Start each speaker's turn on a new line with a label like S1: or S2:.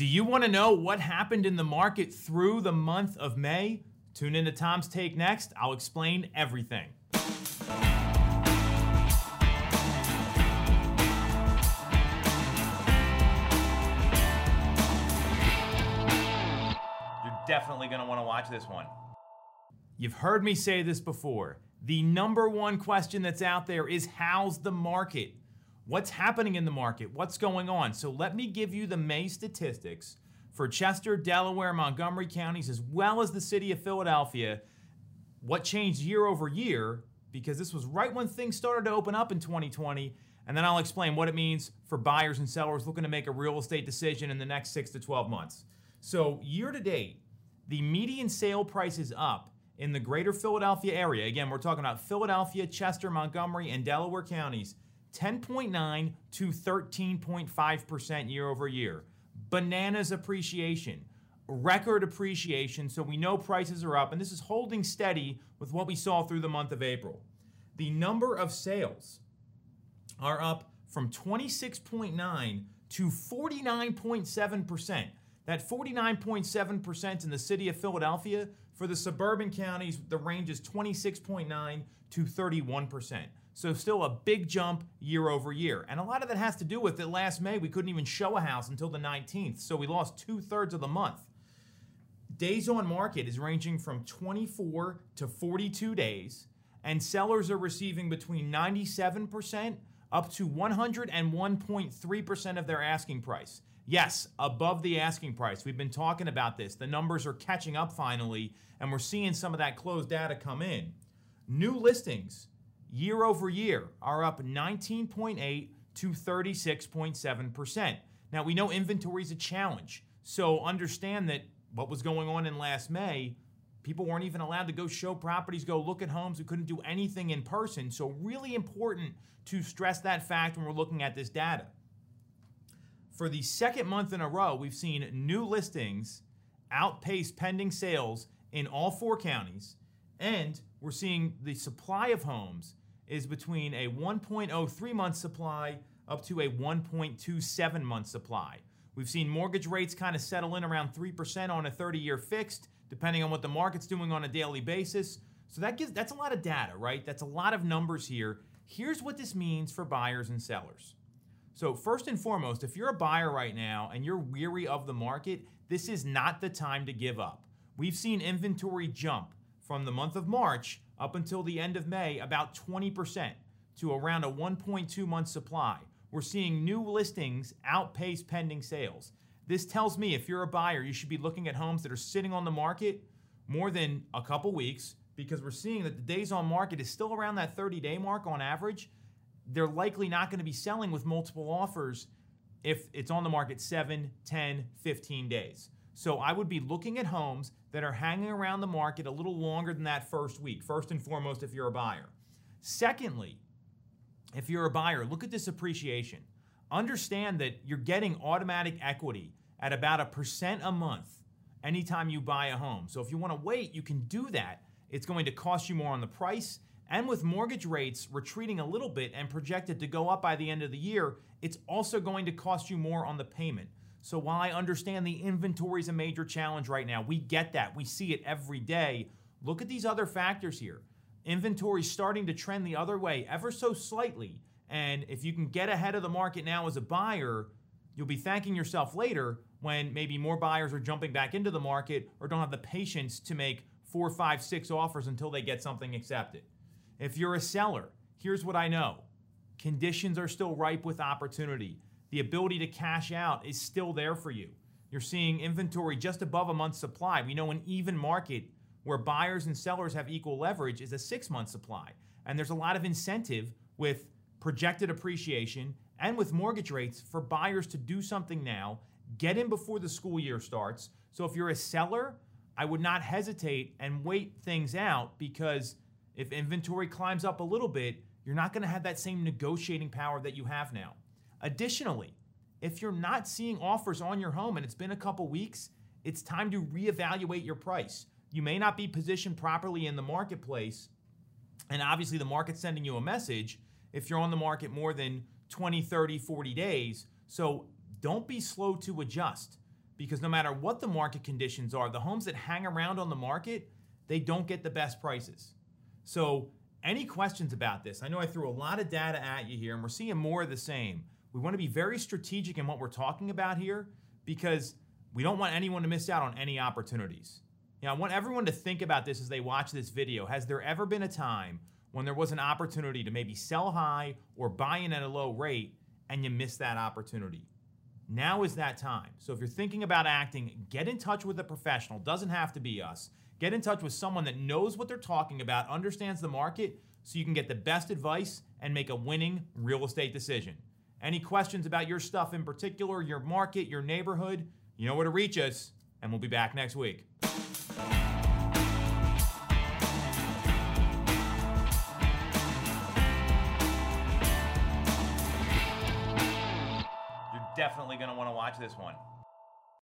S1: Do you want to know what happened in the market through the month of May? Tune into Tom's Take next. I'll explain everything. You're definitely going to want to watch this one. You've heard me say this before. The number one question that's out there is how's the market? What's happening in the market? What's going on? So let me give you the May statistics for Chester, Delaware, Montgomery counties, as well as the city of Philadelphia. What changed year over year? Because this was right when things started to open up in 2020. And then I'll explain what it means for buyers and sellers looking to make a real estate decision in the next six to 12 months. So, year to date, the median sale price is up in the greater Philadelphia area. Again, we're talking about Philadelphia, Chester, Montgomery, and Delaware counties 10.9 to 13.5% year over year. Bananas appreciation, record appreciation, so we know prices are up, and this is holding steady with what we saw through the month of April. The number of sales are up from 26.9 to 49.7%. That 49.7% in the city of Philadelphia. For the suburban counties, the range is 26.9 to 31%. So still a big jump year over year. And a lot of that has to do with that last May we couldn't even show a house until the 19th. So we lost two thirds of the month. Days on market is ranging from 24 to 42 days, and sellers are receiving between 97% up to 101.3% of their asking price. Yes, above the asking price. We've been talking about this. The numbers are catching up finally, and we're seeing some of that closed data come in. New listings year over year are up 19.8 to 36.7%. Now, we know inventory is a challenge, so understand that what was going on in last May, people weren't even allowed to go show properties, go look at homes. We couldn't do anything in person. So, really important to stress that fact when we're looking at this data. For the second month in a row, we've seen new listings outpace pending sales in all four counties, and we're seeing the supply of homes is between a 1.03 month supply up to a 1.27 month supply. We've seen mortgage rates kind of settle in around 3% on a 30 year fixed, depending on what the market's doing on a daily basis. So that gives that's a lot of data, right? That's a lot of numbers here. Here's what this means for buyers and sellers. So, first and foremost, if you're a buyer right now and you're weary of the market, this is not the time to give up. We've seen inventory jump from the month of March up until the end of May about 20% to around a 1.2 month supply. We're seeing new listings outpace pending sales. This tells me if you're a buyer, you should be looking at homes that are sitting on the market more than a couple weeks because we're seeing that the days on market is still around that 30 day mark on average. They're likely not going to be selling with multiple offers if it's on the market 7, 10, 15 days. So I would be looking at homes that are hanging around the market a little longer than that first week, first and foremost, if you're a buyer. Secondly, if you're a buyer, look at this appreciation. Understand that you're getting automatic equity at about a percent a month anytime you buy a home. So if you want to wait, you can do that. It's going to cost you more on the price. And with mortgage rates retreating a little bit and projected to go up by the end of the year, it's also going to cost you more on the payment. So while I understand the inventory is a major challenge right now, we get that. We see it every day. Look at these other factors here. Inventory is starting to trend the other way ever so slightly. And if you can get ahead of the market now as a buyer, you'll be thanking yourself later when maybe more buyers are jumping back into the market or don't have the patience to make four, five, six offers until they get something accepted. If you're a seller, here's what I know conditions are still ripe with opportunity the ability to cash out is still there for you. You're seeing inventory just above a month's supply. We know an even market where buyers and sellers have equal leverage is a six month supply. And there's a lot of incentive with projected appreciation and with mortgage rates for buyers to do something now, get in before the school year starts. So if you're a seller, I would not hesitate and wait things out because if inventory climbs up a little bit, you're not going to have that same negotiating power that you have now. Additionally, if you're not seeing offers on your home and it's been a couple weeks, it's time to reevaluate your price. You may not be positioned properly in the marketplace, and obviously the market's sending you a message if you're on the market more than 20, 30, 40 days. So don't be slow to adjust because no matter what the market conditions are, the homes that hang around on the market, they don't get the best prices. So, any questions about this? I know I threw a lot of data at you here, and we're seeing more of the same. We want to be very strategic in what we're talking about here because we don't want anyone to miss out on any opportunities. You know, I want everyone to think about this as they watch this video. Has there ever been a time when there was an opportunity to maybe sell high or buy in at a low rate and you missed that opportunity? Now is that time. So if you're thinking about acting, get in touch with a professional. Doesn't have to be us. Get in touch with someone that knows what they're talking about, understands the market, so you can get the best advice and make a winning real estate decision. Any questions about your stuff in particular, your market, your neighborhood, you know where to reach us, and we'll be back next week. You're definitely going to want to watch this one.